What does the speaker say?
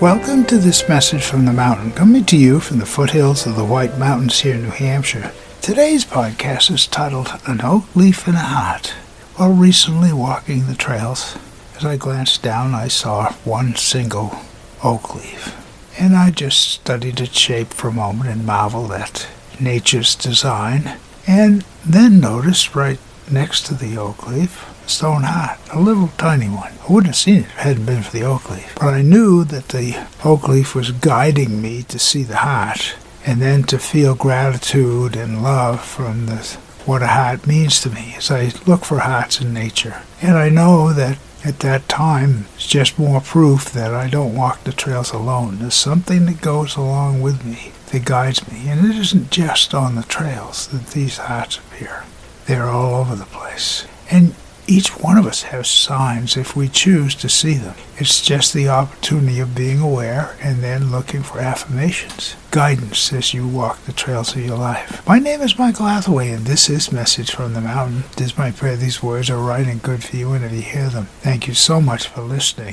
Welcome to this message from the mountain, coming to you from the foothills of the White Mountains here in New Hampshire. Today's podcast is titled An Oak Leaf and a Heart. While recently walking the trails, as I glanced down, I saw one single oak leaf. And I just studied its shape for a moment and marveled at nature's design, and then noticed right next to the oak leaf stone heart, a little tiny one. I wouldn't have seen it if it hadn't been for the oak leaf. But I knew that the oak leaf was guiding me to see the heart and then to feel gratitude and love from the, what a heart means to me as I look for hearts in nature. And I know that at that time, it's just more proof that I don't walk the trails alone. There's something that goes along with me that guides me. And it isn't just on the trails that these hearts appear. They're all over the place. And each one of us has signs if we choose to see them. It's just the opportunity of being aware and then looking for affirmations, guidance as you walk the trails of your life. My name is Michael Hathaway, and this is Message from the Mountain. It is my prayer these words are right and good for you whenever you hear them. Thank you so much for listening.